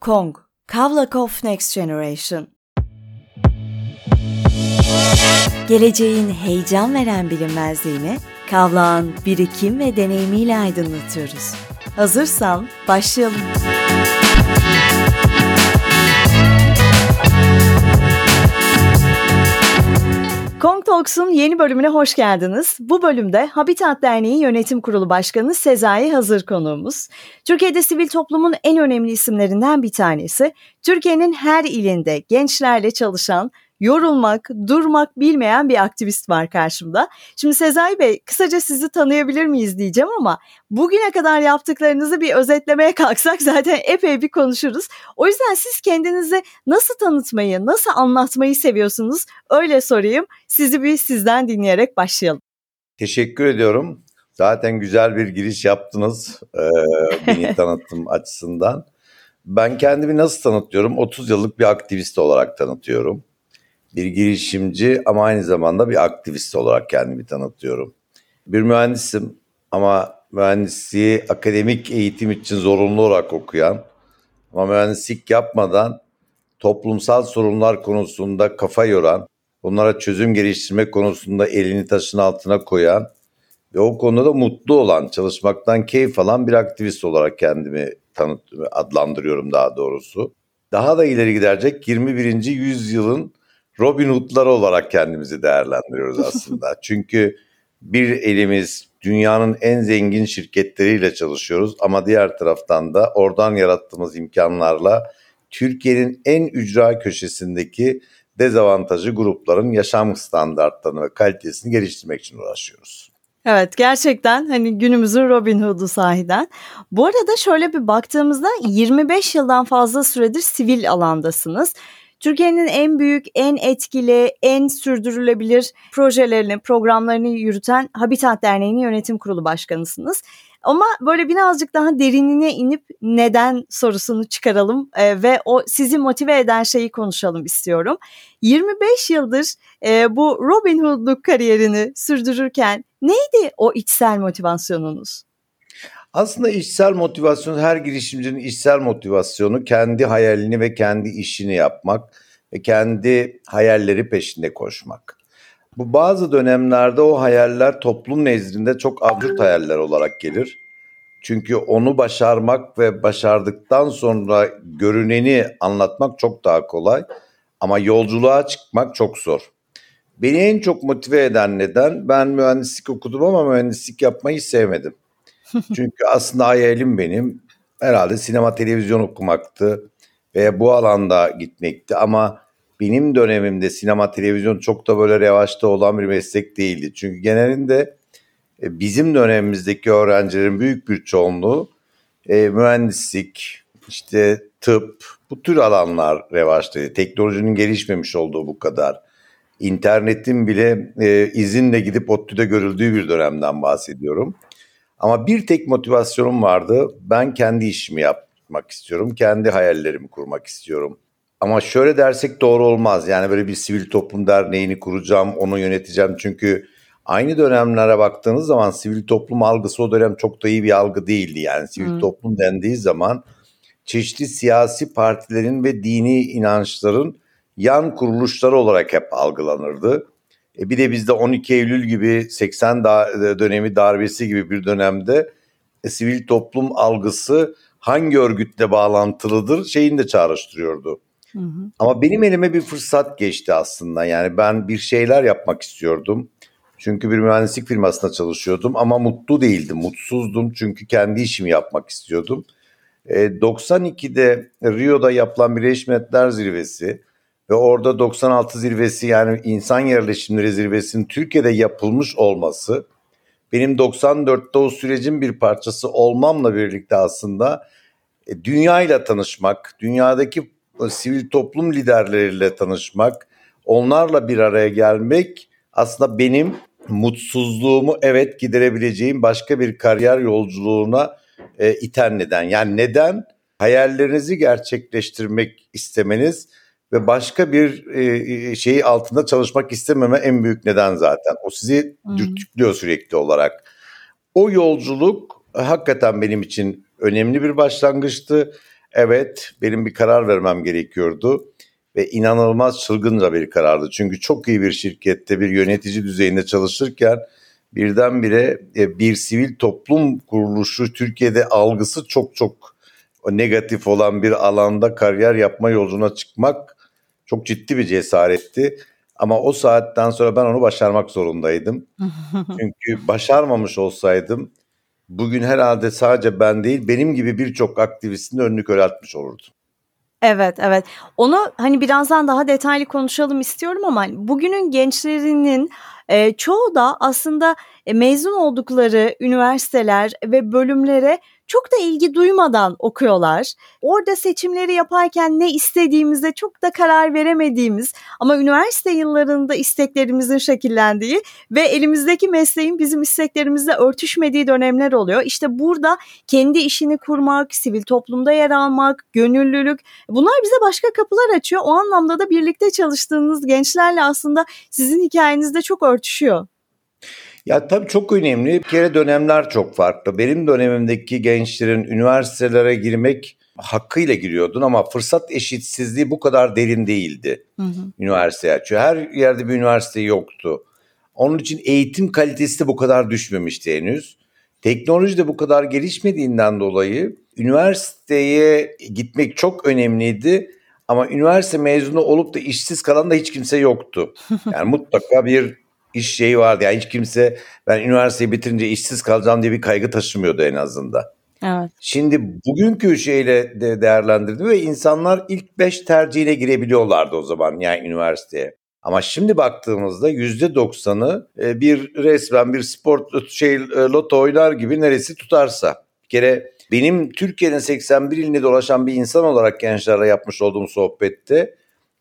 Kong, Kavlakov Next Generation. Geleceğin heyecan veren bilinmezliğini Kavlak'ın birikim ve deneyimiyle aydınlatıyoruz. Hazırsan başlayalım. Talks'un yeni bölümüne hoş geldiniz. Bu bölümde Habitat Derneği Yönetim Kurulu Başkanı Sezai Hazır konuğumuz. Türkiye'de sivil toplumun en önemli isimlerinden bir tanesi. Türkiye'nin her ilinde gençlerle çalışan, yorulmak, durmak bilmeyen bir aktivist var karşımda. Şimdi Sezai Bey kısaca sizi tanıyabilir miyiz diyeceğim ama bugüne kadar yaptıklarınızı bir özetlemeye kalksak zaten epey bir konuşuruz. O yüzden siz kendinizi nasıl tanıtmayı, nasıl anlatmayı seviyorsunuz? Öyle sorayım. Sizi bir sizden dinleyerek başlayalım. Teşekkür ediyorum. Zaten güzel bir giriş yaptınız e, beni tanıtım açısından. Ben kendimi nasıl tanıtıyorum? 30 yıllık bir aktivist olarak tanıtıyorum bir girişimci ama aynı zamanda bir aktivist olarak kendimi tanıtıyorum. Bir mühendisim ama mühendisliği akademik eğitim için zorunlu olarak okuyan ama mühendislik yapmadan toplumsal sorunlar konusunda kafa yoran, bunlara çözüm geliştirme konusunda elini taşın altına koyan ve o konuda da mutlu olan, çalışmaktan keyif alan bir aktivist olarak kendimi tanıt adlandırıyorum daha doğrusu. Daha da ileri giderecek 21. yüzyılın Robin Hood'lar olarak kendimizi değerlendiriyoruz aslında. Çünkü bir elimiz dünyanın en zengin şirketleriyle çalışıyoruz ama diğer taraftan da oradan yarattığımız imkanlarla Türkiye'nin en ücra köşesindeki dezavantajlı grupların yaşam standartlarını ve kalitesini geliştirmek için uğraşıyoruz. Evet gerçekten hani günümüzün Robin Hood'u sahiden. Bu arada şöyle bir baktığımızda 25 yıldan fazla süredir sivil alandasınız. Türkiye'nin en büyük, en etkili, en sürdürülebilir projelerini, programlarını yürüten Habitat Derneği'nin yönetim kurulu başkanısınız. Ama böyle birazcık daha derinine inip neden sorusunu çıkaralım e, ve o sizi motive eden şeyi konuşalım istiyorum. 25 yıldır e, bu Robin Hood'luk kariyerini sürdürürken neydi o içsel motivasyonunuz? Aslında içsel motivasyon her girişimcinin içsel motivasyonu kendi hayalini ve kendi işini yapmak ve kendi hayalleri peşinde koşmak. Bu bazı dönemlerde o hayaller toplum nezdinde çok absürt hayaller olarak gelir. Çünkü onu başarmak ve başardıktan sonra görüneni anlatmak çok daha kolay ama yolculuğa çıkmak çok zor. Beni en çok motive eden neden ben mühendislik okudum ama mühendislik yapmayı sevmedim. Çünkü aslında hayalim benim herhalde sinema televizyon okumaktı ve bu alanda gitmekti ama benim dönemimde sinema televizyon çok da böyle revaçta olan bir meslek değildi. Çünkü genelinde e, bizim dönemimizdeki öğrencilerin büyük bir çoğunluğu e, mühendislik, işte tıp, bu tür alanlar revaçtaydı. Teknolojinin gelişmemiş olduğu bu kadar. İnternetin bile e, izinle gidip ODTÜ'de görüldüğü bir dönemden bahsediyorum. Ama bir tek motivasyonum vardı. Ben kendi işimi yapmak istiyorum. Kendi hayallerimi kurmak istiyorum. Ama şöyle dersek doğru olmaz. Yani böyle bir sivil toplum derneğini kuracağım, onu yöneteceğim. Çünkü aynı dönemlere baktığınız zaman sivil toplum algısı o dönem çok da iyi bir algı değildi. Yani sivil hmm. toplum dendiği zaman çeşitli siyasi partilerin ve dini inançların yan kuruluşları olarak hep algılanırdı. E bir de bizde 12 Eylül gibi 80 da, e, dönemi darbesi gibi bir dönemde e, sivil toplum algısı hangi örgütle bağlantılıdır şeyini de çağrıştırıyordu. Hı hı. Ama benim elime bir fırsat geçti aslında. Yani ben bir şeyler yapmak istiyordum. Çünkü bir mühendislik firmasında çalışıyordum ama mutlu değildim, mutsuzdum çünkü kendi işimi yapmak istiyordum. E, 92'de Rio'da yapılan Birleşmiş Milletler Zirvesi ve orada 96 zirvesi yani insan yerleşimleri zirvesinin Türkiye'de yapılmış olması benim 94'te o sürecin bir parçası olmamla birlikte aslında e, dünya ile tanışmak, dünyadaki sivil toplum liderleriyle tanışmak, onlarla bir araya gelmek aslında benim mutsuzluğumu evet giderebileceğim başka bir kariyer yolculuğuna e, iten neden. Yani neden? Hayallerinizi gerçekleştirmek istemeniz ve başka bir e, şeyi altında çalışmak istememe en büyük neden zaten. O sizi hmm. dürtüklüyor sürekli olarak. O yolculuk hakikaten benim için önemli bir başlangıçtı. Evet, benim bir karar vermem gerekiyordu ve inanılmaz çılgınca bir karardı. Çünkü çok iyi bir şirkette bir yönetici düzeyinde çalışırken birdenbire e, bir sivil toplum kuruluşu Türkiye'de algısı çok çok negatif olan bir alanda kariyer yapma yolculuğuna çıkmak çok ciddi bir cesaretti. Ama o saatten sonra ben onu başarmak zorundaydım. Çünkü başarmamış olsaydım bugün herhalde sadece ben değil benim gibi birçok aktivistin önünü köreltmiş olurdum. Evet, evet. Onu hani birazdan daha detaylı konuşalım istiyorum ama bugünün gençlerinin e, çoğu da aslında e, mezun oldukları üniversiteler ve bölümlere çok da ilgi duymadan okuyorlar. Orada seçimleri yaparken ne istediğimize çok da karar veremediğimiz ama üniversite yıllarında isteklerimizin şekillendiği ve elimizdeki mesleğin bizim isteklerimizle örtüşmediği dönemler oluyor. İşte burada kendi işini kurmak, sivil toplumda yer almak, gönüllülük bunlar bize başka kapılar açıyor. O anlamda da birlikte çalıştığınız gençlerle aslında sizin hikayenizde çok örtüşüyor. Ya tabii çok önemli. Bir kere dönemler çok farklı. Benim dönemimdeki gençlerin üniversitelere girmek hakkıyla giriyordun ama fırsat eşitsizliği bu kadar derin değildi hı hı. üniversiteye. Çünkü her yerde bir üniversite yoktu. Onun için eğitim kalitesi de bu kadar düşmemişti henüz. Teknoloji de bu kadar gelişmediğinden dolayı üniversiteye gitmek çok önemliydi. Ama üniversite mezunu olup da işsiz kalan da hiç kimse yoktu. Yani mutlaka bir iş şeyi vardı. Yani hiç kimse ben üniversiteyi bitirince işsiz kalacağım diye bir kaygı taşımıyordu en azından. Evet. Şimdi bugünkü şeyle de değerlendirdim ve insanlar ilk beş tercihine girebiliyorlardı o zaman yani üniversiteye. Ama şimdi baktığımızda yüzde doksanı e, bir resmen bir sport şey e, loto oynar gibi neresi tutarsa. Bir kere benim Türkiye'nin 81 iline dolaşan bir insan olarak gençlerle yapmış olduğum sohbette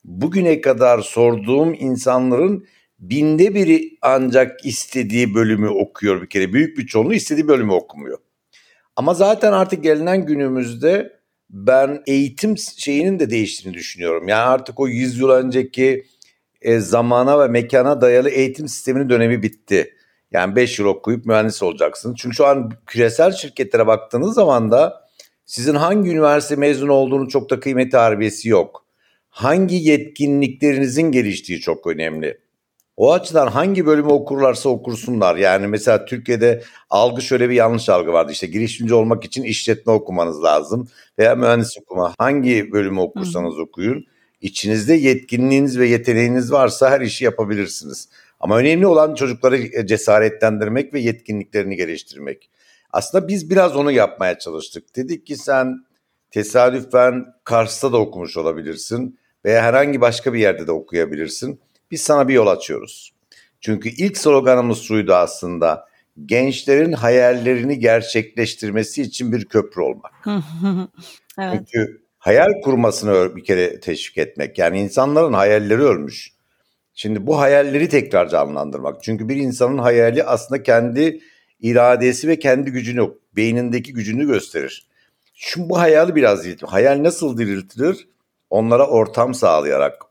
bugüne kadar sorduğum insanların binde biri ancak istediği bölümü okuyor bir kere. Büyük bir çoğunluğu istediği bölümü okumuyor. Ama zaten artık gelinen günümüzde ben eğitim şeyinin de değiştiğini düşünüyorum. Yani artık o 100 yıl önceki e, zamana ve mekana dayalı eğitim sisteminin dönemi bitti. Yani 5 yıl okuyup mühendis olacaksın. Çünkü şu an küresel şirketlere baktığınız zaman da sizin hangi üniversite mezunu olduğunu çok da kıymeti harbiyesi yok. Hangi yetkinliklerinizin geliştiği çok önemli. O açıdan hangi bölümü okurlarsa okursunlar. Yani mesela Türkiye'de algı şöyle bir yanlış algı vardı. İşte girişimci olmak için işletme okumanız lazım veya mühendis okuma. Hangi bölümü okursanız Hı. okuyun. İçinizde yetkinliğiniz ve yeteneğiniz varsa her işi yapabilirsiniz. Ama önemli olan çocukları cesaretlendirmek ve yetkinliklerini geliştirmek. Aslında biz biraz onu yapmaya çalıştık. Dedik ki sen tesadüfen Kars'ta da okumuş olabilirsin veya herhangi başka bir yerde de okuyabilirsin biz sana bir yol açıyoruz. Çünkü ilk sloganımız şuydu aslında. Gençlerin hayallerini gerçekleştirmesi için bir köprü olmak. evet. Çünkü hayal kurmasını bir kere teşvik etmek. Yani insanların hayalleri ölmüş. Şimdi bu hayalleri tekrar canlandırmak. Çünkü bir insanın hayali aslında kendi iradesi ve kendi gücünü, beynindeki gücünü gösterir. Şimdi bu hayali biraz diriltir. Hayal nasıl diriltilir? Onlara ortam sağlayarak,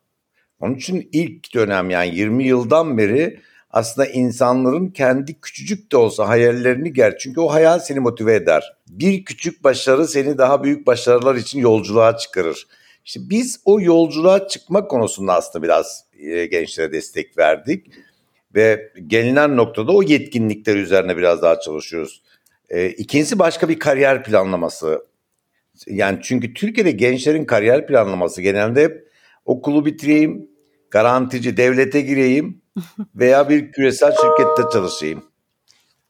onun için ilk dönem yani 20 yıldan beri aslında insanların kendi küçücük de olsa hayallerini ger. Çünkü o hayal seni motive eder. Bir küçük başarı seni daha büyük başarılar için yolculuğa çıkarır. İşte biz o yolculuğa çıkma konusunda aslında biraz e, gençlere destek verdik. Ve gelinen noktada o yetkinlikler üzerine biraz daha çalışıyoruz. E, ikincisi başka bir kariyer planlaması. Yani çünkü Türkiye'de gençlerin kariyer planlaması genelde hep okulu bitireyim, garantici devlete gireyim veya bir küresel şirkette çalışayım.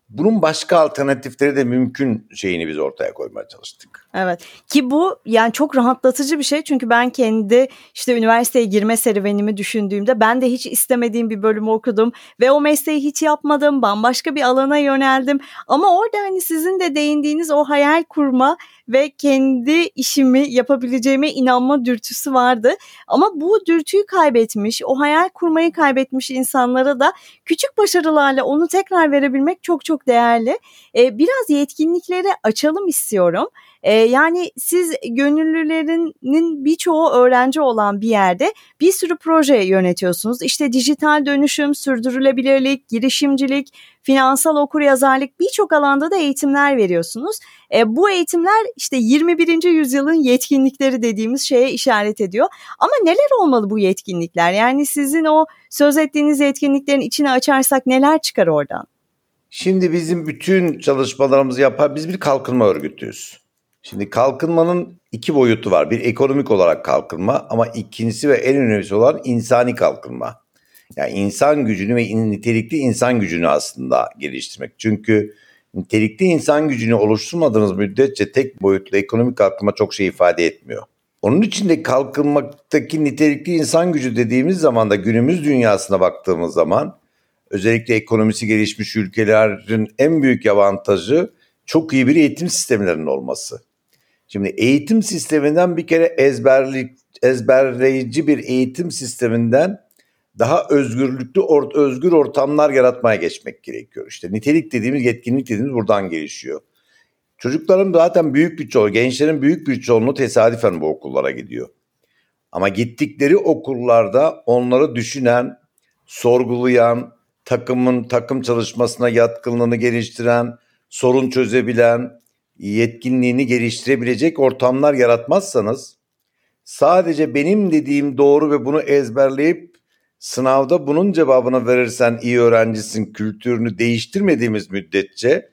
Bunun başka alternatifleri de mümkün şeyini biz ortaya koymaya çalıştık. Evet ki bu yani çok rahatlatıcı bir şey çünkü ben kendi işte üniversiteye girme serüvenimi düşündüğümde ben de hiç istemediğim bir bölümü okudum ve o mesleği hiç yapmadım bambaşka bir alana yöneldim ama orada hani sizin de değindiğiniz o hayal kurma ve kendi işimi yapabileceğime inanma dürtüsü vardı. Ama bu dürtüyü kaybetmiş, o hayal kurmayı kaybetmiş insanlara da küçük başarılarla onu tekrar verebilmek çok çok değerli. Ee, biraz yetkinliklere açalım istiyorum. E, yani siz gönüllülerinin birçoğu öğrenci olan bir yerde bir sürü proje yönetiyorsunuz. İşte dijital dönüşüm, sürdürülebilirlik, girişimcilik, finansal okuryazarlık birçok alanda da eğitimler veriyorsunuz. E, bu eğitimler işte 21. yüzyılın yetkinlikleri dediğimiz şeye işaret ediyor. Ama neler olmalı bu yetkinlikler? Yani sizin o söz ettiğiniz yetkinliklerin içine açarsak neler çıkar oradan? Şimdi bizim bütün çalışmalarımızı yapar, biz bir kalkınma örgütüyüz. Şimdi kalkınmanın iki boyutu var. Bir ekonomik olarak kalkınma ama ikincisi ve en önemlisi olan insani kalkınma. Yani insan gücünü ve nitelikli insan gücünü aslında geliştirmek. Çünkü nitelikli insan gücünü oluşturmadığınız müddetçe tek boyutlu ekonomik kalkınma çok şey ifade etmiyor. Onun için de kalkınmaktaki nitelikli insan gücü dediğimiz zaman da günümüz dünyasına baktığımız zaman özellikle ekonomisi gelişmiş ülkelerin en büyük avantajı çok iyi bir eğitim sistemlerinin olması. Şimdi eğitim sisteminden bir kere ezberli, ezberleyici bir eğitim sisteminden daha özgürlüklü, or, özgür ortamlar yaratmaya geçmek gerekiyor. İşte nitelik dediğimiz, yetkinlik dediğimiz buradan gelişiyor. Çocukların zaten büyük bir çoğu, gençlerin büyük bir çoğunluğu tesadüfen bu okullara gidiyor. Ama gittikleri okullarda onları düşünen, sorgulayan, takımın takım çalışmasına yatkınlığını geliştiren, sorun çözebilen, yetkinliğini geliştirebilecek ortamlar yaratmazsanız sadece benim dediğim doğru ve bunu ezberleyip sınavda bunun cevabını verirsen iyi öğrencisin kültürünü değiştirmediğimiz müddetçe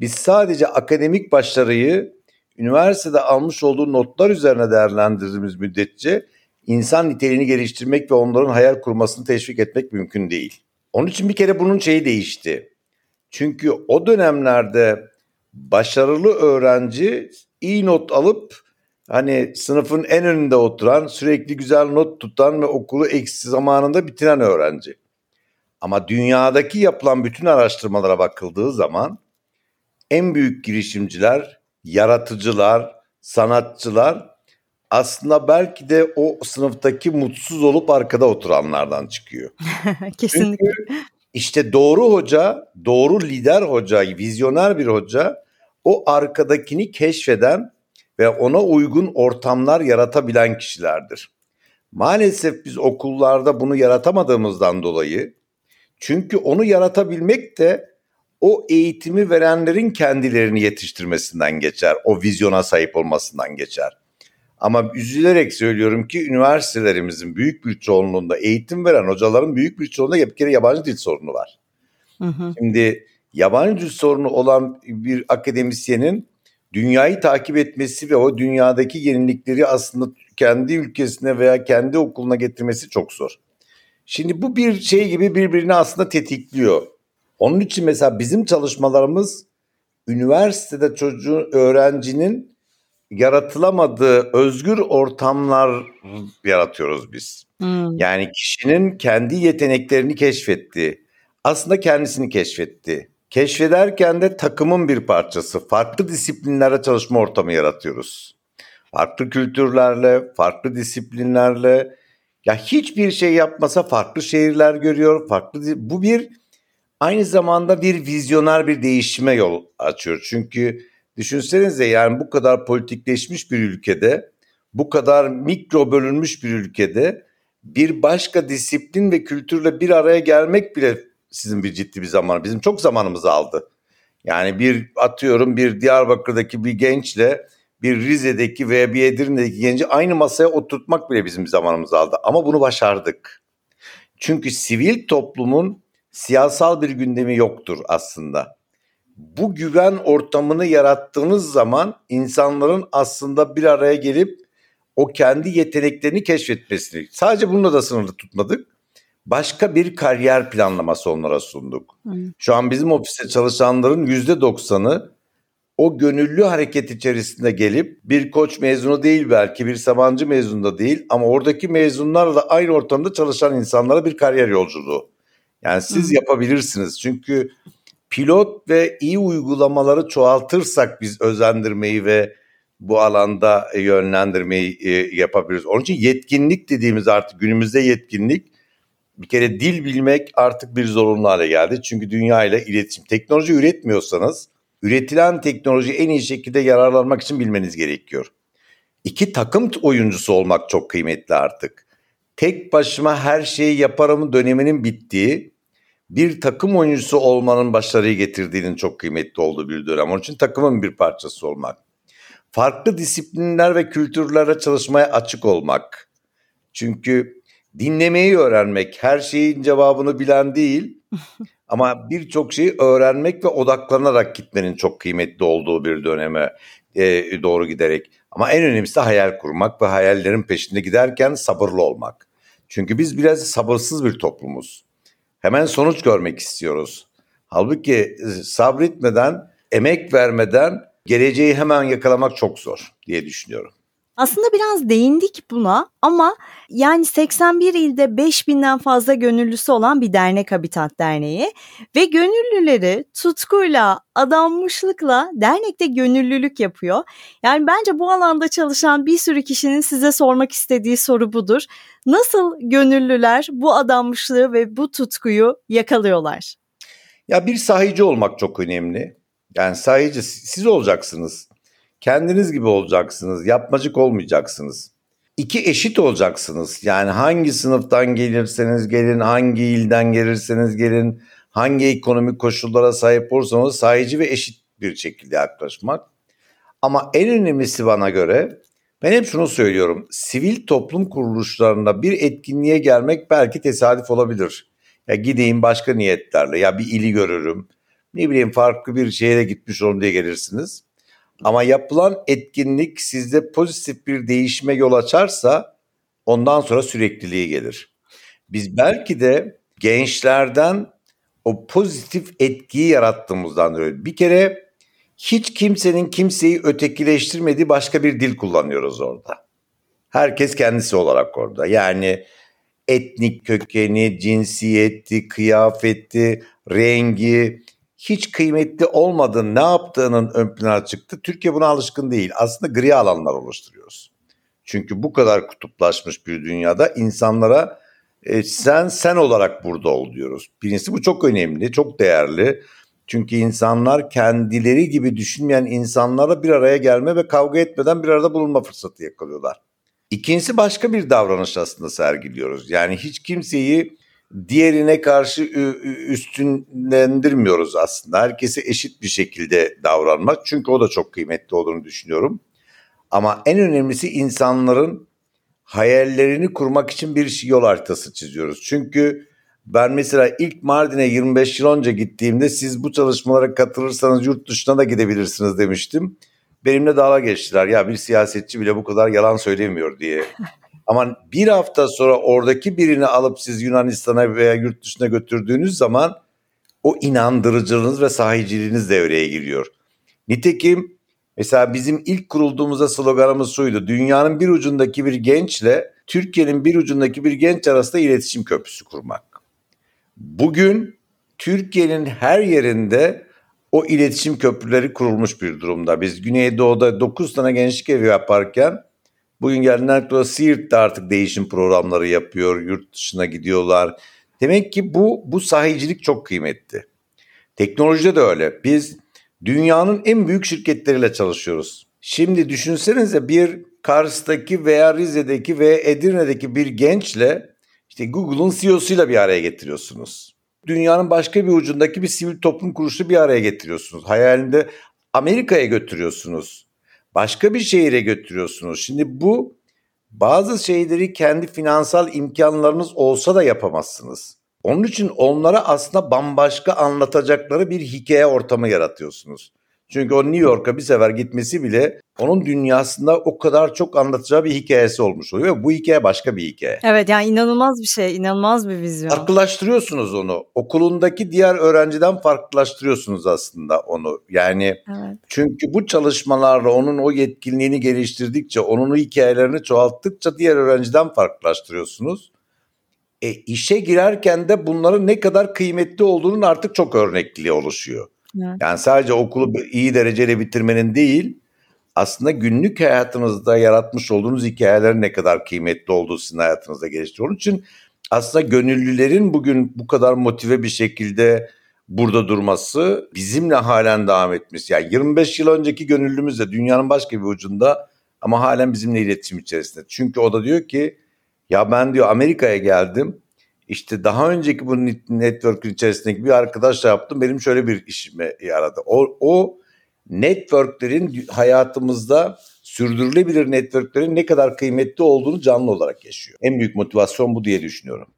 biz sadece akademik başarıyı üniversitede almış olduğu notlar üzerine değerlendirdiğimiz müddetçe insan niteliğini geliştirmek ve onların hayal kurmasını teşvik etmek mümkün değil. Onun için bir kere bunun şeyi değişti. Çünkü o dönemlerde başarılı öğrenci iyi not alıp hani sınıfın en önünde oturan, sürekli güzel not tutan ve okulu eksi zamanında bitiren öğrenci. Ama dünyadaki yapılan bütün araştırmalara bakıldığı zaman en büyük girişimciler, yaratıcılar, sanatçılar aslında belki de o sınıftaki mutsuz olup arkada oturanlardan çıkıyor. Kesinlikle. Çünkü işte doğru hoca, doğru lider hoca, vizyoner bir hoca o arkadakini keşfeden ve ona uygun ortamlar yaratabilen kişilerdir. Maalesef biz okullarda bunu yaratamadığımızdan dolayı çünkü onu yaratabilmek de o eğitimi verenlerin kendilerini yetiştirmesinden geçer. O vizyona sahip olmasından geçer. Ama üzülerek söylüyorum ki üniversitelerimizin büyük bir çoğunluğunda eğitim veren hocaların büyük bir çoğunluğunda bir kere yabancı dil sorunu var. Hı hı. Şimdi yabancı dil sorunu olan bir akademisyenin dünyayı takip etmesi ve o dünyadaki yenilikleri aslında kendi ülkesine veya kendi okuluna getirmesi çok zor. Şimdi bu bir şey gibi birbirini aslında tetikliyor. Onun için mesela bizim çalışmalarımız üniversitede çocuğun, öğrencinin yaratılamadığı özgür ortamlar yaratıyoruz biz. Hmm. Yani kişinin kendi yeteneklerini keşfetti. Aslında kendisini keşfetti. Keşfederken de takımın bir parçası. Farklı disiplinlere çalışma ortamı yaratıyoruz. Farklı kültürlerle, farklı disiplinlerle ya hiçbir şey yapmasa farklı şehirler görüyor. Farklı bu bir aynı zamanda bir vizyoner bir değişime yol açıyor. Çünkü düşünsenize yani bu kadar politikleşmiş bir ülkede, bu kadar mikro bölünmüş bir ülkede bir başka disiplin ve kültürle bir araya gelmek bile sizin bir ciddi bir zaman, bizim çok zamanımızı aldı. Yani bir atıyorum bir Diyarbakır'daki bir gençle bir Rize'deki veya bir Edirne'deki genci aynı masaya oturtmak bile bizim zamanımızı aldı. Ama bunu başardık. Çünkü sivil toplumun siyasal bir gündemi yoktur aslında. Bu güven ortamını yarattığınız zaman insanların aslında bir araya gelip o kendi yeteneklerini keşfetmesini sadece bununla da sınırlı tutmadık. Başka bir kariyer planlaması onlara sunduk. Hı. Şu an bizim ofiste çalışanların yüzde doksanı o gönüllü hareket içerisinde gelip bir koç mezunu değil belki bir Sabancı mezunu da değil ama oradaki mezunlarla aynı ortamda çalışan insanlara bir kariyer yolculuğu. Yani siz Hı. yapabilirsiniz çünkü pilot ve iyi uygulamaları çoğaltırsak biz özendirmeyi ve bu alanda yönlendirmeyi e, yapabiliriz. Onun için yetkinlik dediğimiz artık günümüzde yetkinlik bir kere dil bilmek artık bir zorunlu hale geldi. Çünkü dünya ile iletişim. Teknoloji üretmiyorsanız üretilen teknoloji en iyi şekilde yararlanmak için bilmeniz gerekiyor. İki takım oyuncusu olmak çok kıymetli artık. Tek başıma her şeyi yaparım döneminin bittiği, bir takım oyuncusu olmanın başarıyı getirdiğinin çok kıymetli olduğu bir dönem. Onun için takımın bir parçası olmak. Farklı disiplinler ve kültürlere çalışmaya açık olmak. Çünkü dinlemeyi öğrenmek, her şeyin cevabını bilen değil ama birçok şeyi öğrenmek ve odaklanarak gitmenin çok kıymetli olduğu bir döneme e, doğru giderek. Ama en önemlisi hayal kurmak ve hayallerin peşinde giderken sabırlı olmak. Çünkü biz biraz sabırsız bir toplumuz. Hemen sonuç görmek istiyoruz. Halbuki e, sabretmeden, emek vermeden geleceği hemen yakalamak çok zor diye düşünüyorum. Aslında biraz değindik buna ama yani 81 ilde 5000'den fazla gönüllüsü olan bir dernek Habitat Derneği ve gönüllüleri tutkuyla, adanmışlıkla dernekte gönüllülük yapıyor. Yani bence bu alanda çalışan bir sürü kişinin size sormak istediği soru budur. Nasıl gönüllüler bu adanmışlığı ve bu tutkuyu yakalıyorlar? Ya bir sahici olmak çok önemli. Yani sahici siz olacaksınız. Kendiniz gibi olacaksınız. Yapmacık olmayacaksınız. İki eşit olacaksınız. Yani hangi sınıftan gelirseniz gelin, hangi ilden gelirseniz gelin, hangi ekonomik koşullara sahip olursanız sahici ve eşit bir şekilde yaklaşmak. Ama en önemlisi bana göre ben hep şunu söylüyorum. Sivil toplum kuruluşlarında bir etkinliğe gelmek belki tesadüf olabilir. Ya gideyim başka niyetlerle ya bir ili görürüm. Ne bileyim farklı bir şehre gitmiş olun diye gelirsiniz. Ama yapılan etkinlik sizde pozitif bir değişime yol açarsa ondan sonra sürekliliği gelir. Biz belki de gençlerden o pozitif etkiyi yarattığımızdan dolayı bir kere hiç kimsenin kimseyi ötekileştirmediği başka bir dil kullanıyoruz orada. Herkes kendisi olarak orada. Yani etnik kökeni, cinsiyeti, kıyafeti, rengi, hiç kıymetli olmadığını, ne yaptığının ön plana çıktı. Türkiye buna alışkın değil. Aslında gri alanlar oluşturuyoruz. Çünkü bu kadar kutuplaşmış bir dünyada insanlara e, sen sen olarak burada ol diyoruz. Birincisi bu çok önemli, çok değerli. Çünkü insanlar kendileri gibi düşünmeyen insanlara bir araya gelme ve kavga etmeden bir arada bulunma fırsatı yakalıyorlar. İkincisi başka bir davranış aslında sergiliyoruz. Yani hiç kimseyi diğerine karşı üstünlendirmiyoruz aslında. Herkese eşit bir şekilde davranmak. Çünkü o da çok kıymetli olduğunu düşünüyorum. Ama en önemlisi insanların hayallerini kurmak için bir yol haritası çiziyoruz. Çünkü ben mesela ilk Mardin'e 25 yıl önce gittiğimde siz bu çalışmalara katılırsanız yurt dışına da gidebilirsiniz demiştim. Benimle dalga geçtiler. Ya bir siyasetçi bile bu kadar yalan söylemiyor diye. Ama bir hafta sonra oradaki birini alıp siz Yunanistan'a veya yurt dışına götürdüğünüz zaman o inandırıcılığınız ve sahiciliğiniz devreye giriyor. Nitekim mesela bizim ilk kurulduğumuzda sloganımız şuydu. Dünyanın bir ucundaki bir gençle Türkiye'nin bir ucundaki bir genç arasında iletişim köprüsü kurmak. Bugün Türkiye'nin her yerinde o iletişim köprüleri kurulmuş bir durumda. Biz Güneydoğu'da 9 tane gençlik evi yaparken Bugün geldiğinden sonra Siirt'te artık değişim programları yapıyor, yurt dışına gidiyorlar. Demek ki bu, bu sahicilik çok kıymetli. Teknolojide de öyle. Biz dünyanın en büyük şirketleriyle çalışıyoruz. Şimdi düşünsenize bir Kars'taki veya Rize'deki veya Edirne'deki bir gençle işte Google'un CEO'suyla bir araya getiriyorsunuz. Dünyanın başka bir ucundaki bir sivil toplum kuruluşu bir araya getiriyorsunuz. Hayalinde Amerika'ya götürüyorsunuz başka bir şehire götürüyorsunuz. Şimdi bu bazı şeyleri kendi finansal imkanlarınız olsa da yapamazsınız. Onun için onlara aslında bambaşka anlatacakları bir hikaye ortamı yaratıyorsunuz. Çünkü o New York'a bir sefer gitmesi bile onun dünyasında o kadar çok anlatacağı bir hikayesi olmuş oluyor. Bu hikaye başka bir hikaye. Evet yani inanılmaz bir şey, inanılmaz bir vizyon. Farklılaştırıyorsunuz onu. Okulundaki diğer öğrenciden farklılaştırıyorsunuz aslında onu. Yani evet. çünkü bu çalışmalarla onun o yetkinliğini geliştirdikçe, onun o hikayelerini çoğalttıkça diğer öğrenciden farklılaştırıyorsunuz. E, işe girerken de bunların ne kadar kıymetli olduğunun artık çok örnekliği oluşuyor. Evet. Yani sadece okulu iyi dereceyle bitirmenin değil, aslında günlük hayatınızda yaratmış olduğunuz hikayelerin ne kadar kıymetli olduğu sizin hayatınızda geliştiriyor. Onun için aslında gönüllülerin bugün bu kadar motive bir şekilde burada durması, bizimle halen devam etmesi. Yani 25 yıl önceki gönüllümüzle dünyanın başka bir ucunda ama halen bizimle iletişim içerisinde. Çünkü o da diyor ki ya ben diyor Amerika'ya geldim. İşte daha önceki bu network'ün içerisindeki bir arkadaşla yaptım. Benim şöyle bir işime yaradı. O, o networklerin hayatımızda sürdürülebilir networklerin ne kadar kıymetli olduğunu canlı olarak yaşıyor. En büyük motivasyon bu diye düşünüyorum.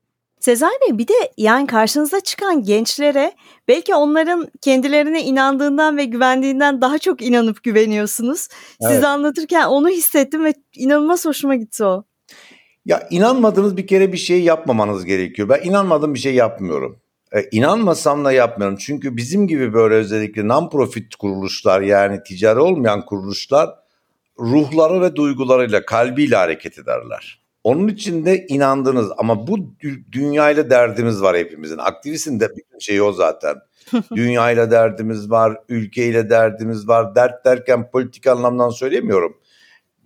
Sezai Bey bir de yani karşınıza çıkan gençlere belki onların kendilerine inandığından ve güvendiğinden daha çok inanıp güveniyorsunuz. Evet. Siz anlatırken onu hissettim ve inanılmaz hoşuma gitti o. Ya inanmadığınız bir kere bir şey yapmamanız gerekiyor. Ben inanmadığım bir şey yapmıyorum. E, inanmasam da yapmıyorum. Çünkü bizim gibi böyle özellikle non-profit kuruluşlar yani ticari olmayan kuruluşlar ruhları ve duygularıyla, kalbiyle hareket ederler. Onun için de inandınız ama bu dünyayla derdimiz var hepimizin. Aktivistin de bir şey o zaten. dünyayla derdimiz var, ülkeyle derdimiz var. Dert derken politik anlamdan söylemiyorum.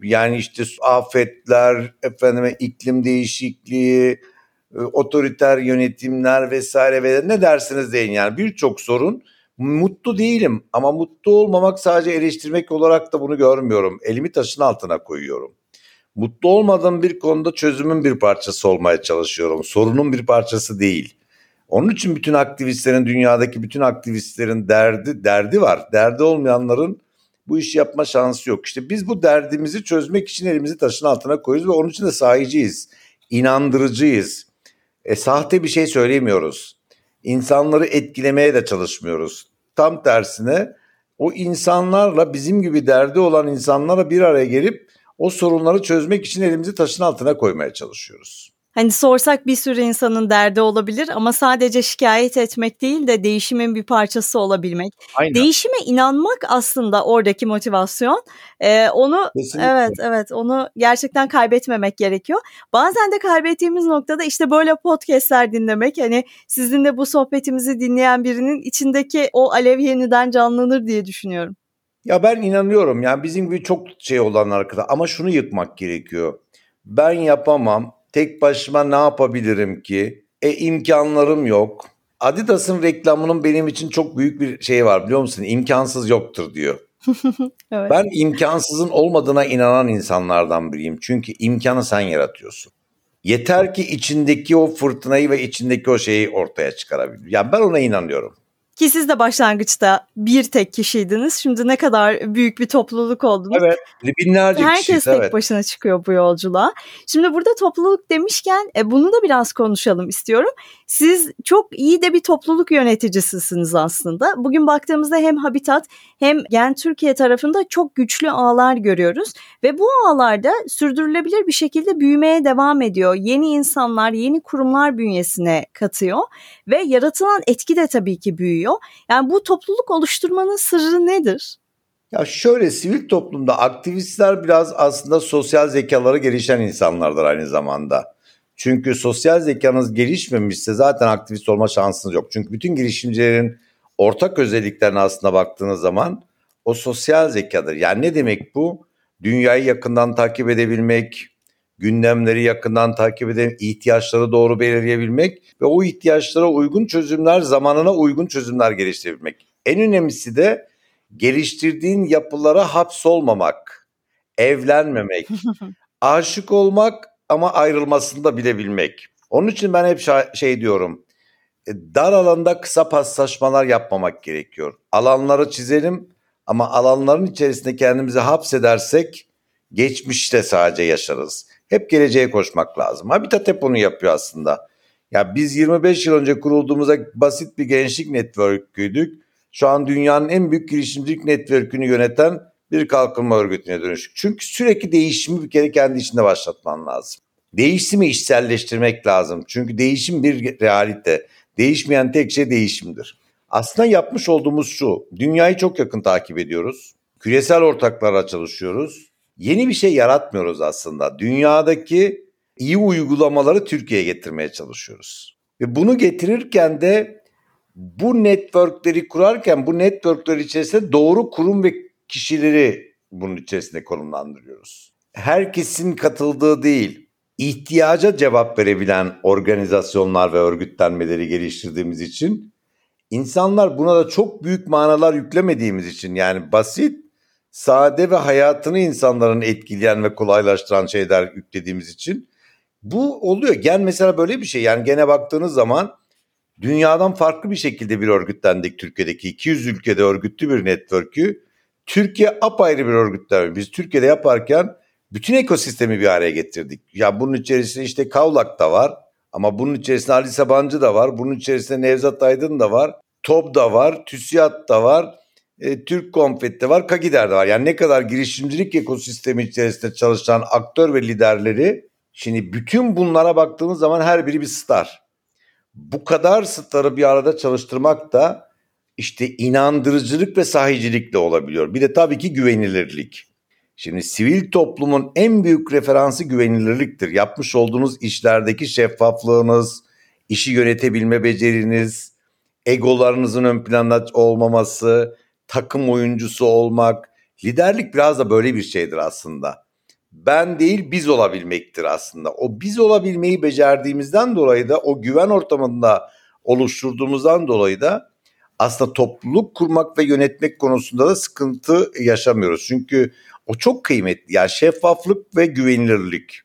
Yani işte afetler, efendime iklim değişikliği, e, otoriter yönetimler vesaire ve ne dersiniz deyin yani birçok sorun. Mutlu değilim ama mutlu olmamak sadece eleştirmek olarak da bunu görmüyorum. Elimi taşın altına koyuyorum. Mutlu olmadığım bir konuda çözümün bir parçası olmaya çalışıyorum. Sorunun bir parçası değil. Onun için bütün aktivistlerin dünyadaki bütün aktivistlerin derdi derdi var. Derdi olmayanların bu işi yapma şansı yok. İşte biz bu derdimizi çözmek için elimizi taşın altına koyuyoruz ve onun için de sahiciyiz. İnandırıcıyız. E, sahte bir şey söylemiyoruz. İnsanları etkilemeye de çalışmıyoruz. Tam tersine o insanlarla bizim gibi derdi olan insanlara bir araya gelip o sorunları çözmek için elimizi taşın altına koymaya çalışıyoruz. Hani sorsak bir sürü insanın derdi olabilir ama sadece şikayet etmek değil de değişimin bir parçası olabilmek. Aynen. Değişime inanmak aslında oradaki motivasyon. Ee, onu Kesinlikle. evet evet onu gerçekten kaybetmemek gerekiyor. Bazen de kaybettiğimiz noktada işte böyle podcastler dinlemek hani sizin de bu sohbetimizi dinleyen birinin içindeki o alev yeniden canlanır diye düşünüyorum. Ya ben inanıyorum yani bizim gibi çok şey olan arkada ama şunu yıkmak gerekiyor. Ben yapamam tek başıma ne yapabilirim ki? E imkanlarım yok. Adidas'ın reklamının benim için çok büyük bir şey var biliyor musun? İmkansız yoktur diyor. evet. Ben imkansızın olmadığına inanan insanlardan biriyim. Çünkü imkanı sen yaratıyorsun. Yeter ki içindeki o fırtınayı ve içindeki o şeyi ortaya çıkarabil. Yani ben ona inanıyorum. Ki siz de başlangıçta bir tek kişiydiniz. Şimdi ne kadar büyük bir topluluk oldunuz. Evet. Binlerce Herkes kişiyiz, tek evet. başına çıkıyor bu yolculuğa. Şimdi burada topluluk demişken e, bunu da biraz konuşalım istiyorum. Siz çok iyi de bir topluluk yöneticisisiniz aslında. Bugün baktığımızda hem Habitat hem Gen Türkiye tarafında çok güçlü ağlar görüyoruz. Ve bu ağlarda sürdürülebilir bir şekilde büyümeye devam ediyor. Yeni insanlar, yeni kurumlar bünyesine katıyor. Ve yaratılan etki de tabii ki büyüyor. Yani bu topluluk oluşturmanın sırrı nedir? Ya şöyle sivil toplumda aktivistler biraz aslında sosyal zekaları gelişen insanlardır aynı zamanda. Çünkü sosyal zekanız gelişmemişse zaten aktivist olma şansınız yok. Çünkü bütün girişimcilerin ortak özelliklerine aslında baktığınız zaman o sosyal zekadır. Yani ne demek bu? Dünyayı yakından takip edebilmek, gündemleri yakından takip edip ihtiyaçları doğru belirleyebilmek ve o ihtiyaçlara uygun çözümler, zamanına uygun çözümler geliştirebilmek. En önemlisi de geliştirdiğin yapılara hapsolmamak, evlenmemek, aşık olmak ama ayrılmasını da bilebilmek. Onun için ben hep şey diyorum. E, dar alanda kısa paslaşmalar yapmamak gerekiyor. Alanları çizelim ama alanların içerisinde kendimizi hapsedersek geçmişte sadece yaşarız. Hep geleceğe koşmak lazım. Habitat hep onu yapıyor aslında. Ya biz 25 yıl önce kurulduğumuzda basit bir gençlik network'üydük. Şu an dünyanın en büyük girişimcilik network'ünü yöneten bir kalkınma örgütüne dönüştük. Çünkü sürekli değişimi bir kere kendi içinde başlatman lazım. Değişimi işselleştirmek lazım. Çünkü değişim bir realite. Değişmeyen tek şey değişimdir. Aslında yapmış olduğumuz şu. Dünyayı çok yakın takip ediyoruz. Küresel ortaklarla çalışıyoruz yeni bir şey yaratmıyoruz aslında. Dünyadaki iyi uygulamaları Türkiye'ye getirmeye çalışıyoruz. Ve bunu getirirken de bu networkleri kurarken bu networkler içerisinde doğru kurum ve kişileri bunun içerisinde konumlandırıyoruz. Herkesin katıldığı değil, ihtiyaca cevap verebilen organizasyonlar ve örgütlenmeleri geliştirdiğimiz için İnsanlar buna da çok büyük manalar yüklemediğimiz için yani basit, sade ve hayatını insanların etkileyen ve kolaylaştıran şeyler yüklediğimiz için bu oluyor. Gen mesela böyle bir şey. Yani gene baktığınız zaman dünyadan farklı bir şekilde bir örgütlendik Türkiye'deki 200 ülkede örgütlü bir network'ü. Türkiye apayrı bir örgütlenme. Biz Türkiye'de yaparken bütün ekosistemi bir araya getirdik. Ya bunun içerisinde işte Kavlak da var. Ama bunun içerisinde Ali Sabancı da var. Bunun içerisinde Nevzat Aydın da var. TOP da var. TÜSİAD da var. E, Türk Konfet de var. Kagider de var. Yani ne kadar girişimcilik ekosistemi içerisinde çalışan aktör ve liderleri şimdi bütün bunlara baktığımız zaman her biri bir star. Bu kadar starı bir arada çalıştırmak da işte inandırıcılık ve sahicilikle olabiliyor. Bir de tabii ki güvenilirlik. Şimdi sivil toplumun en büyük referansı güvenilirliktir. Yapmış olduğunuz işlerdeki şeffaflığınız, işi yönetebilme beceriniz, egolarınızın ön planda olmaması, takım oyuncusu olmak, liderlik biraz da böyle bir şeydir aslında. Ben değil biz olabilmektir aslında. O biz olabilmeyi becerdiğimizden dolayı da o güven ortamında oluşturduğumuzdan dolayı da aslında topluluk kurmak ve yönetmek konusunda da sıkıntı yaşamıyoruz. Çünkü o çok kıymetli. Yani şeffaflık ve güvenilirlik.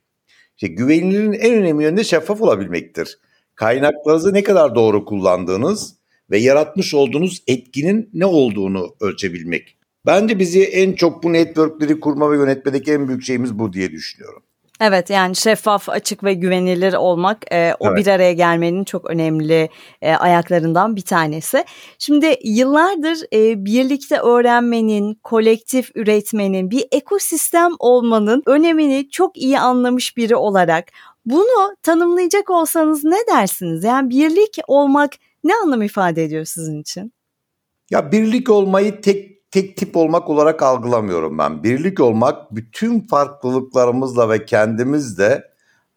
İşte güvenilirliğin en önemli yönü de şeffaf olabilmektir. Kaynaklarınızı ne kadar doğru kullandığınız ve yaratmış olduğunuz etkinin ne olduğunu ölçebilmek. Bence bizi en çok bu networkleri kurma ve yönetmedeki en büyük şeyimiz bu diye düşünüyorum. Evet yani şeffaf, açık ve güvenilir olmak e, o evet. bir araya gelmenin çok önemli e, ayaklarından bir tanesi. Şimdi yıllardır e, birlikte öğrenmenin, kolektif üretmenin, bir ekosistem olmanın önemini çok iyi anlamış biri olarak bunu tanımlayacak olsanız ne dersiniz? Yani birlik olmak ne anlam ifade ediyor sizin için? Ya birlik olmayı tek tek tip olmak olarak algılamıyorum ben. Birlik olmak bütün farklılıklarımızla ve kendimizle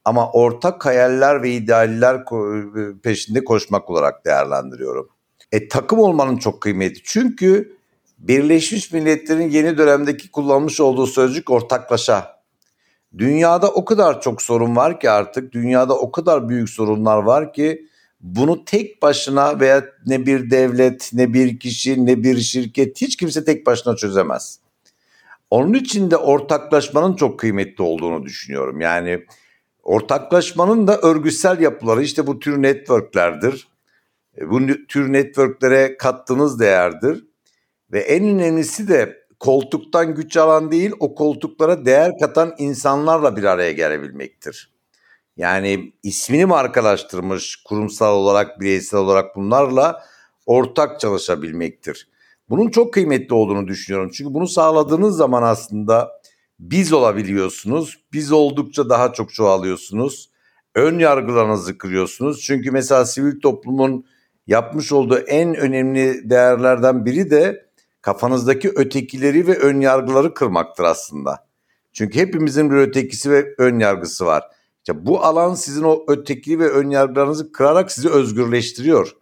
ama ortak hayaller ve idealler peşinde koşmak olarak değerlendiriyorum. E takım olmanın çok kıymeti. Çünkü Birleşmiş Milletler'in yeni dönemdeki kullanmış olduğu sözcük ortaklaşa. Dünyada o kadar çok sorun var ki artık, dünyada o kadar büyük sorunlar var ki bunu tek başına veya ne bir devlet, ne bir kişi, ne bir şirket hiç kimse tek başına çözemez. Onun için de ortaklaşmanın çok kıymetli olduğunu düşünüyorum. Yani ortaklaşmanın da örgütsel yapıları işte bu tür networklerdir. E, bu tür networklere kattığınız değerdir. Ve en önemlisi de koltuktan güç alan değil o koltuklara değer katan insanlarla bir araya gelebilmektir. Yani ismini markalaştırmış kurumsal olarak, bireysel olarak bunlarla ortak çalışabilmektir. Bunun çok kıymetli olduğunu düşünüyorum. Çünkü bunu sağladığınız zaman aslında biz olabiliyorsunuz. Biz oldukça daha çok çoğalıyorsunuz. Ön yargılarınızı kırıyorsunuz. Çünkü mesela sivil toplumun yapmış olduğu en önemli değerlerden biri de kafanızdaki ötekileri ve ön yargıları kırmaktır aslında. Çünkü hepimizin bir ötekisi ve ön yargısı var. İşte bu alan sizin o öteki ve ön yargılarınızı kırarak sizi özgürleştiriyor.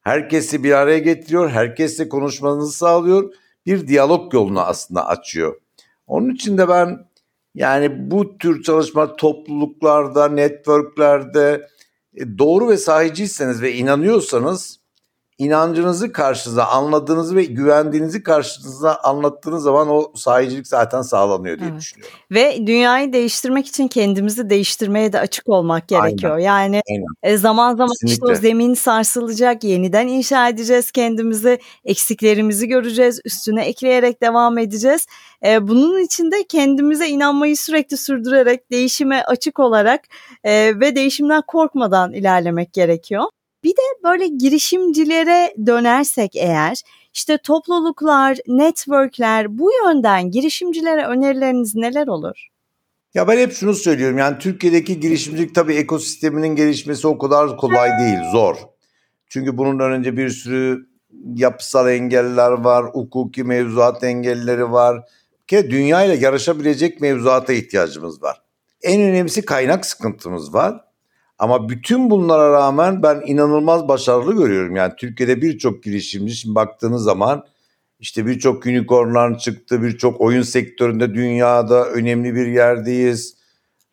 Herkesi bir araya getiriyor, herkesle konuşmanızı sağlıyor. Bir diyalog yolunu aslında açıyor. Onun için de ben yani bu tür çalışma topluluklarda, networklerde e, doğru ve sahiciyseniz ve inanıyorsanız inancınızı karşınıza anladığınızı ve güvendiğinizi karşınıza anlattığınız zaman o sahicilik zaten sağlanıyor diye evet. düşünüyorum. Ve dünyayı değiştirmek için kendimizi değiştirmeye de açık olmak gerekiyor. Aynen. Yani Aynen. E, zaman zaman Kesinlikle. işte o zemin sarsılacak, yeniden inşa edeceğiz kendimizi, eksiklerimizi göreceğiz, üstüne ekleyerek devam edeceğiz. E, bunun için de kendimize inanmayı sürekli sürdürerek, değişime açık olarak e, ve değişimden korkmadan ilerlemek gerekiyor. Bir de böyle girişimcilere dönersek eğer işte topluluklar, networkler bu yönden girişimcilere önerileriniz neler olur? Ya ben hep şunu söylüyorum yani Türkiye'deki girişimcilik tabii ekosisteminin gelişmesi o kadar kolay değil, zor. Çünkü bunun önce bir sürü yapısal engeller var, hukuki mevzuat engelleri var. Ki dünya ile yarışabilecek mevzuata ihtiyacımız var. En önemlisi kaynak sıkıntımız var. Ama bütün bunlara rağmen ben inanılmaz başarılı görüyorum. Yani Türkiye'de birçok girişimci şimdi baktığınız zaman işte birçok unicornlar çıktı, birçok oyun sektöründe dünyada önemli bir yerdeyiz.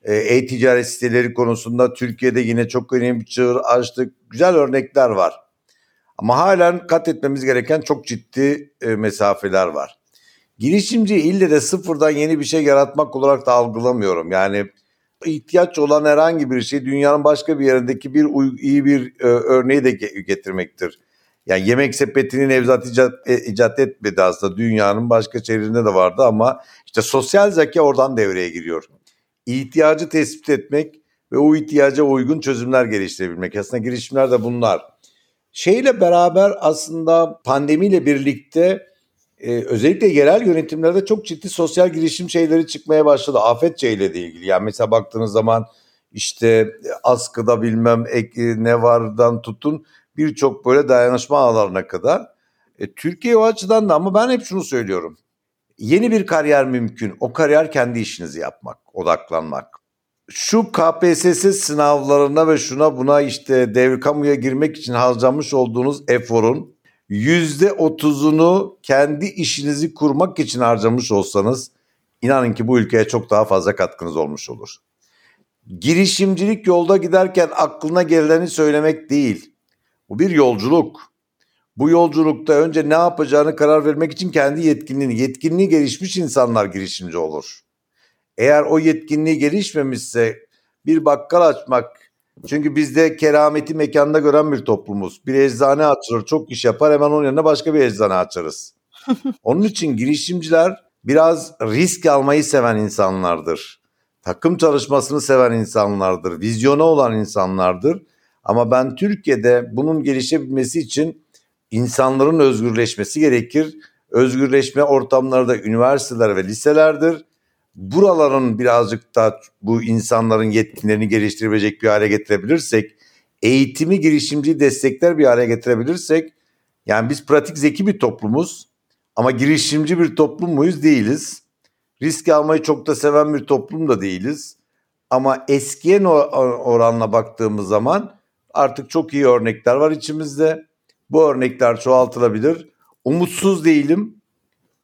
E, e-ticaret siteleri konusunda Türkiye'de yine çok önemli bir çığır açtık. Güzel örnekler var. Ama halen kat etmemiz gereken çok ciddi e, mesafeler var. Girişimci ille de sıfırdan yeni bir şey yaratmak olarak da algılamıyorum. Yani ihtiyaç olan herhangi bir şey dünyanın başka bir yerindeki bir iyi bir e, örneği de getirmektir. Yani yemek sepetini Nevzat icat, e, icat etmedi aslında. Dünyanın başka çevrelerinde de vardı ama işte sosyal zeka oradan devreye giriyor. İhtiyacı tespit etmek ve o ihtiyaca uygun çözümler geliştirebilmek. Aslında girişimler de bunlar. Şeyle beraber aslında pandemiyle birlikte e, özellikle yerel yönetimlerde çok ciddi sosyal girişim şeyleri çıkmaya başladı. Afet ile ilgili. Yani mesela baktığınız zaman işte askıda bilmem ek, ne vardan tutun birçok böyle dayanışma ağlarına kadar. E, Türkiye o açıdan da ama ben hep şunu söylüyorum. Yeni bir kariyer mümkün. O kariyer kendi işinizi yapmak, odaklanmak. Şu KPSS sınavlarına ve şuna buna işte devir kamuya girmek için harcamış olduğunuz eforun yüzde otuzunu kendi işinizi kurmak için harcamış olsanız inanın ki bu ülkeye çok daha fazla katkınız olmuş olur. Girişimcilik yolda giderken aklına geleni söylemek değil. Bu bir yolculuk. Bu yolculukta önce ne yapacağını karar vermek için kendi yetkinliğini, yetkinliği gelişmiş insanlar girişimci olur. Eğer o yetkinliği gelişmemişse bir bakkal açmak, çünkü bizde kerameti mekanda gören bir toplumuz. Bir eczane açılır, çok iş yapar hemen onun yerine başka bir eczane açarız. onun için girişimciler biraz risk almayı seven insanlardır. Takım çalışmasını seven insanlardır. Vizyona olan insanlardır. Ama ben Türkiye'de bunun gelişebilmesi için insanların özgürleşmesi gerekir. Özgürleşme ortamları da üniversiteler ve liselerdir buraların birazcık da bu insanların yetkinlerini geliştirebilecek bir hale getirebilirsek, eğitimi girişimci destekler bir hale getirebilirsek, yani biz pratik zeki bir toplumuz ama girişimci bir toplum muyuz? Değiliz. Risk almayı çok da seven bir toplum da değiliz. Ama eskiye oranla baktığımız zaman artık çok iyi örnekler var içimizde. Bu örnekler çoğaltılabilir. Umutsuz değilim,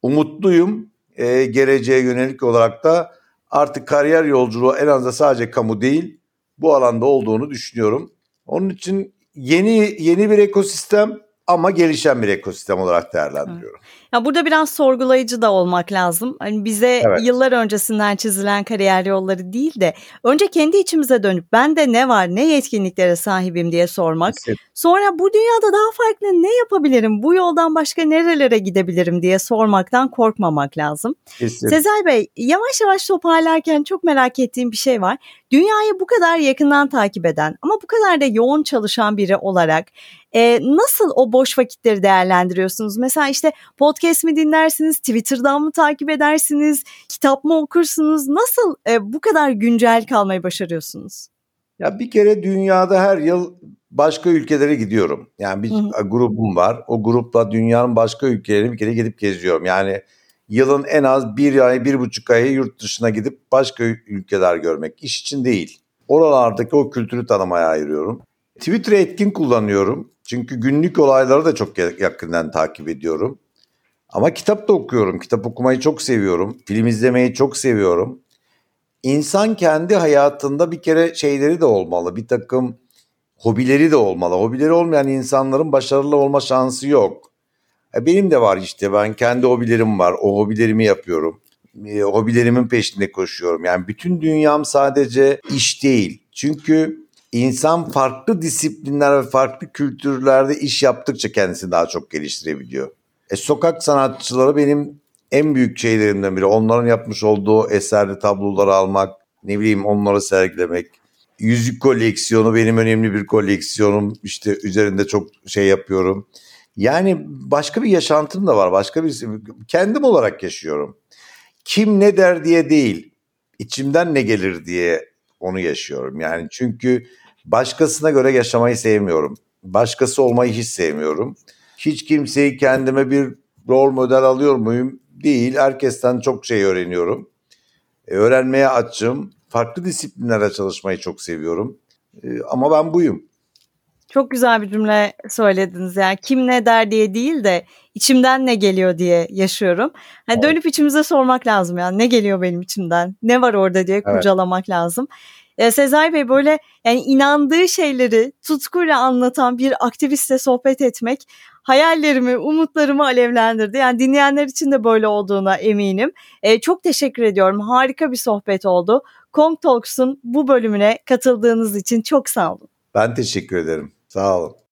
umutluyum e, geleceğe yönelik olarak da artık kariyer yolculuğu en azından sadece kamu değil bu alanda olduğunu düşünüyorum. Onun için yeni yeni bir ekosistem ama gelişen bir ekosistem olarak değerlendiriyorum. Ya burada biraz sorgulayıcı da olmak lazım. Hani bize evet. yıllar öncesinden çizilen kariyer yolları değil de önce kendi içimize dönüp ben de ne var, ne yetkinliklere sahibim diye sormak. Kesinlikle. Sonra bu dünyada daha farklı ne yapabilirim, bu yoldan başka nerelere gidebilirim diye sormaktan korkmamak lazım. Kesinlikle. Sezai Bey, yavaş yavaş toparlarken çok merak ettiğim bir şey var. Dünyayı bu kadar yakından takip eden ama bu kadar da yoğun çalışan biri olarak e, nasıl o boş vakitleri değerlendiriyorsunuz? Mesela işte podcast mi dinlersiniz, Twitter'dan mı takip edersiniz, kitap mı okursunuz? Nasıl e, bu kadar güncel kalmayı başarıyorsunuz? Ya bir kere dünyada her yıl başka ülkelere gidiyorum. Yani bir Hı-hı. grubum var. O grupla dünyanın başka ülkelerine bir kere gidip geziyorum. Yani yılın en az bir ay, bir buçuk ayı yurt dışına gidip başka ülkeler görmek. İş için değil. Oralardaki o kültürü tanımaya ayırıyorum. Twitter etkin kullanıyorum. Çünkü günlük olayları da çok yakından takip ediyorum. Ama kitap da okuyorum. Kitap okumayı çok seviyorum. Film izlemeyi çok seviyorum. İnsan kendi hayatında bir kere şeyleri de olmalı. Bir takım hobileri de olmalı. Hobileri olmayan insanların başarılı olma şansı yok. E, benim de var işte ben kendi hobilerim var. O hobilerimi yapıyorum. E, hobilerimin peşinde koşuyorum. Yani bütün dünyam sadece iş değil. Çünkü insan farklı disiplinler ve farklı kültürlerde iş yaptıkça kendisini daha çok geliştirebiliyor. E, sokak sanatçıları benim en büyük şeylerimden biri. Onların yapmış olduğu eserli tabloları almak, ne bileyim onları sergilemek. Yüzük koleksiyonu benim önemli bir koleksiyonum. İşte üzerinde çok şey yapıyorum. Yani başka bir yaşantım da var. Başka bir kendim olarak yaşıyorum. Kim ne der diye değil, içimden ne gelir diye onu yaşıyorum. Yani çünkü başkasına göre yaşamayı sevmiyorum. Başkası olmayı hiç sevmiyorum. Hiç kimseyi kendime bir rol model alıyor muyum? Değil. Herkesten çok şey öğreniyorum. E, öğrenmeye açım. Farklı disiplinlere çalışmayı çok seviyorum. E, ama ben buyum. Çok güzel bir cümle söylediniz yani kim ne der diye değil de içimden ne geliyor diye yaşıyorum. Hani evet. dönüp içimize sormak lazım yani ne geliyor benim içimden ne var orada diye evet. kurcalamak lazım. E, Sezai Bey böyle yani inandığı şeyleri tutkuyla anlatan bir aktivistle sohbet etmek hayallerimi, umutlarımı alevlendirdi. Yani dinleyenler için de böyle olduğuna eminim. E, çok teşekkür ediyorum. Harika bir sohbet oldu. Kong Talks'un bu bölümüne katıldığınız için çok sağ olun. Ben teşekkür ederim. Sağ olun.